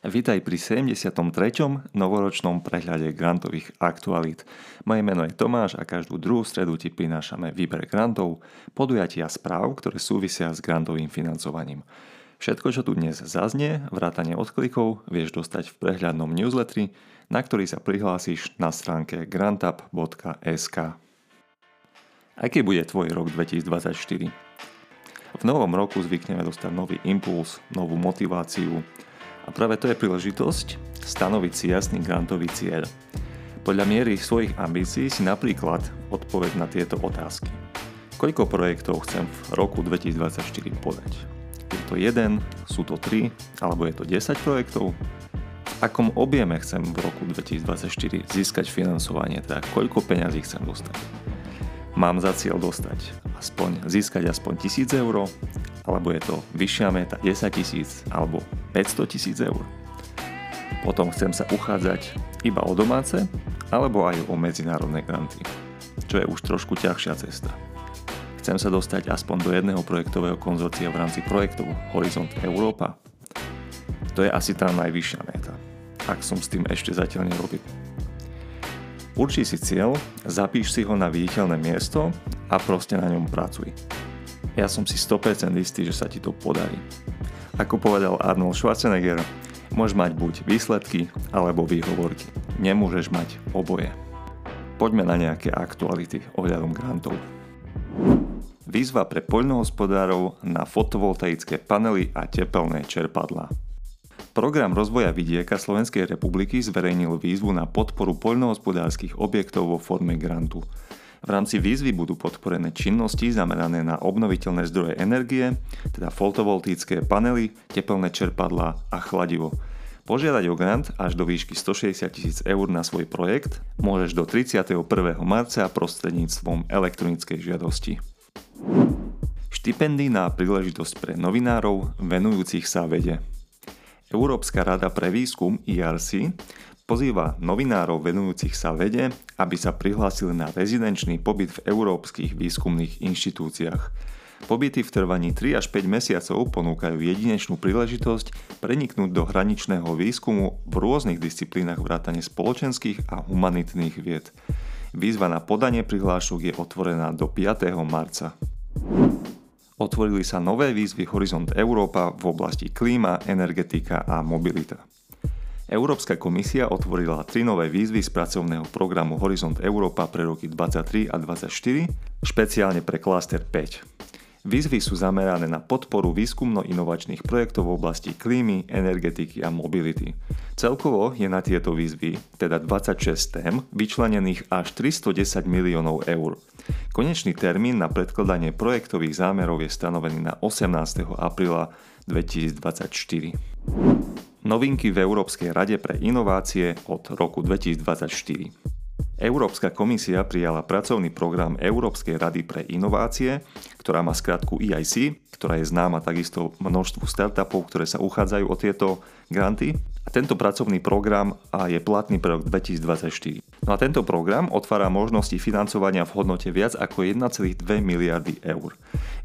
Vítaj pri 73. novoročnom prehľade grantových aktualít. Moje meno je Tomáš a každú druhú stredu ti prinášame výber grantov, podujatia správ, ktoré súvisia s grantovým financovaním. Všetko, čo tu dnes zaznie, vrátane odklikov, vieš dostať v prehľadnom newsletteri, na ktorý sa prihlásiš na stránke grantup.sk. Aký bude tvoj rok 2024? V novom roku zvykneme dostať nový impuls, novú motiváciu, a práve to je príležitosť stanoviť si jasný grantový cieľ. Podľa miery svojich ambícií si napríklad odpoveď na tieto otázky. Koľko projektov chcem v roku 2024 podať? Je to jeden, sú to 3, alebo je to 10 projektov? V akom objeme chcem v roku 2024 získať financovanie, teda koľko peňazí chcem dostať? Mám za cieľ dostať aspoň, získať aspoň 1000 eur, alebo je to vyššia meta 10 tisíc alebo 500 tisíc eur. Potom chcem sa uchádzať iba o domáce alebo aj o medzinárodné granty, čo je už trošku ťažšia cesta. Chcem sa dostať aspoň do jedného projektového konzorcia v rámci projektov Horizont Európa. To je asi tá najvyššia meta, ak som s tým ešte zatiaľ nerobil. Určí si cieľ, zapíš si ho na viditeľné miesto a proste na ňom pracuj. Ja som si 100% istý, že sa ti to podarí. Ako povedal Arnold Schwarzenegger, môžeš mať buď výsledky alebo výhovorky. Nemôžeš mať oboje. Poďme na nejaké aktuality ohľadom grantov. Výzva pre poľnohospodárov na fotovoltaické panely a tepelné čerpadlá. Program rozvoja vidieka Slovenskej republiky zverejnil výzvu na podporu poľnohospodárskych objektov vo forme grantu. V rámci výzvy budú podporené činnosti zamerané na obnoviteľné zdroje energie, teda fotovoltické panely, tepelné čerpadlá a chladivo. Požiadať o grant až do výšky 160 tisíc eur na svoj projekt môžeš do 31. marca prostredníctvom elektronickej žiadosti. Štipendy na príležitosť pre novinárov venujúcich sa vede. Európska rada pre výskum ERC pozýva novinárov venujúcich sa vede, aby sa prihlásili na rezidenčný pobyt v európskych výskumných inštitúciách. Pobyty v trvaní 3 až 5 mesiacov ponúkajú jedinečnú príležitosť preniknúť do hraničného výskumu v rôznych disciplínach vrátane spoločenských a humanitných vied. Výzva na podanie prihlášok je otvorená do 5. marca. Otvorili sa nové výzvy Horizont Európa v oblasti klíma, energetika a mobilita. Európska komisia otvorila tri nové výzvy z pracovného programu Horizont Európa pre roky 23 a 24, špeciálne pre klaster 5. Výzvy sú zamerané na podporu výskumno-inovačných projektov v oblasti klímy, energetiky a mobility. Celkovo je na tieto výzvy, teda 26 tém, vyčlenených až 310 miliónov eur. Konečný termín na predkladanie projektových zámerov je stanovený na 18. apríla 2024. Novinky v Európskej rade pre inovácie od roku 2024. Európska komisia prijala pracovný program Európskej rady pre inovácie, ktorá má skratku EIC, ktorá je známa takisto množstvu startupov, ktoré sa uchádzajú o tieto granty. A tento pracovný program je platný pre rok 2024. No a tento program otvára možnosti financovania v hodnote viac ako 1,2 miliardy eur.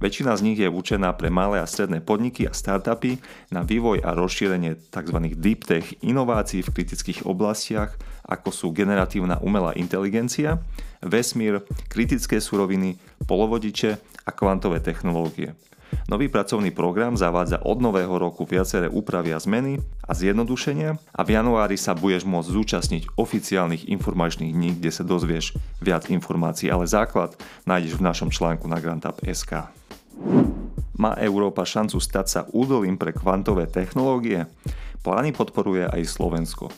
Väčšina z nich je určená pre malé a stredné podniky a startupy na vývoj a rozšírenie tzv. deep tech inovácií v kritických oblastiach, ako sú generatívna umelá inteligencia, vesmír, kritické suroviny, polovodiče a kvantové technológie. Nový pracovný program zavádza od nového roku viaceré úpravy a zmeny a zjednodušenia a v januári sa budeš môcť zúčastniť oficiálnych informačných dní, kde sa dozvieš viac informácií, ale základ nájdeš v našom článku na GrantUp.sk. Má Európa šancu stať sa údolím pre kvantové technológie? Plány podporuje aj Slovensko.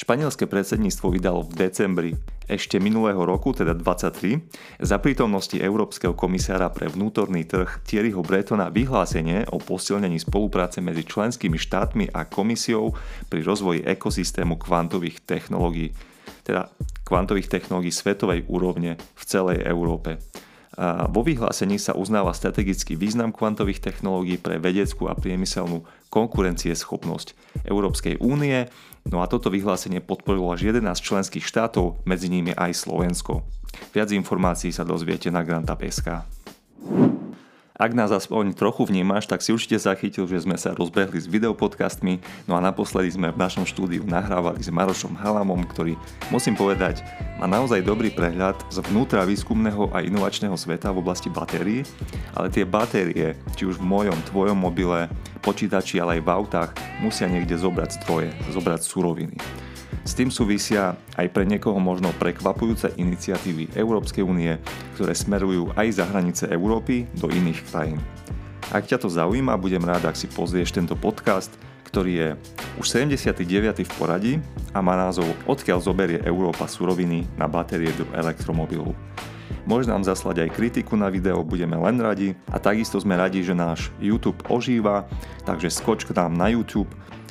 Španielské predsedníctvo vydalo v decembri ešte minulého roku, teda 23, za prítomnosti Európskeho komisára pre vnútorný trh Thierryho Bretona vyhlásenie o posilnení spolupráce medzi členskými štátmi a komisiou pri rozvoji ekosystému kvantových technológií, teda kvantových technológií svetovej úrovne v celej Európe. Vo vyhlásení sa uznáva strategický význam kvantových technológií pre vedeckú a priemyselnú konkurencieschopnosť Európskej únie, no a toto vyhlásenie podporilo až 11 členských štátov, medzi nimi aj Slovensko. Viac informácií sa dozviete na Granta.sk. Ak nás aspoň trochu vnímaš, tak si určite zachytil, že sme sa rozbehli s videopodcastmi, no a naposledy sme v našom štúdiu nahrávali s Marošom Halamom, ktorý, musím povedať, má naozaj dobrý prehľad z vnútra výskumného a inovačného sveta v oblasti batérií, ale tie batérie, či už v mojom, tvojom mobile, počítači, ale aj v autách, musia niekde zobrať stroje, zobrať suroviny. S tým súvisia aj pre niekoho možno prekvapujúce iniciatívy Európskej únie, ktoré smerujú aj za hranice Európy do iných krajín. Ak ťa to zaujíma, budem rád, ak si pozrieš tento podcast, ktorý je už 79. v poradí a má názov Odkiaľ zoberie Európa suroviny na batérie do elektromobilu. Môžeš nám zaslať aj kritiku na video, budeme len radi a takisto sme radi, že náš YouTube ožíva, takže skoč k nám na YouTube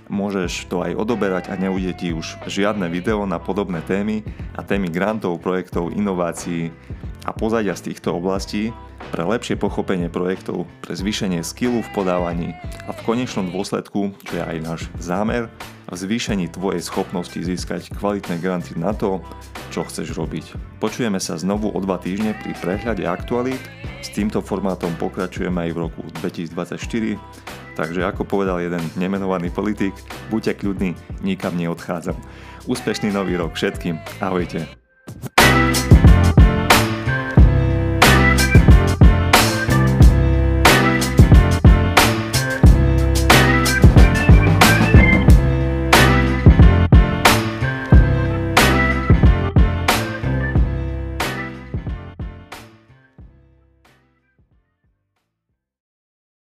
môžeš to aj odoberať a neujde ti už žiadne video na podobné témy a témy grantov, projektov, inovácií a pozadia z týchto oblastí pre lepšie pochopenie projektov, pre zvýšenie skillu v podávaní a v konečnom dôsledku, čo je aj náš zámer, v zvýšení tvojej schopnosti získať kvalitné granty na to, čo chceš robiť. Počujeme sa znovu o dva týždne pri prehľade aktualít. S týmto formátom pokračujeme aj v roku 2024 Takže ako povedal jeden nemenovaný politik, buďte kľudní, nikam neodchádzam. Úspešný nový rok všetkým. Ahojte.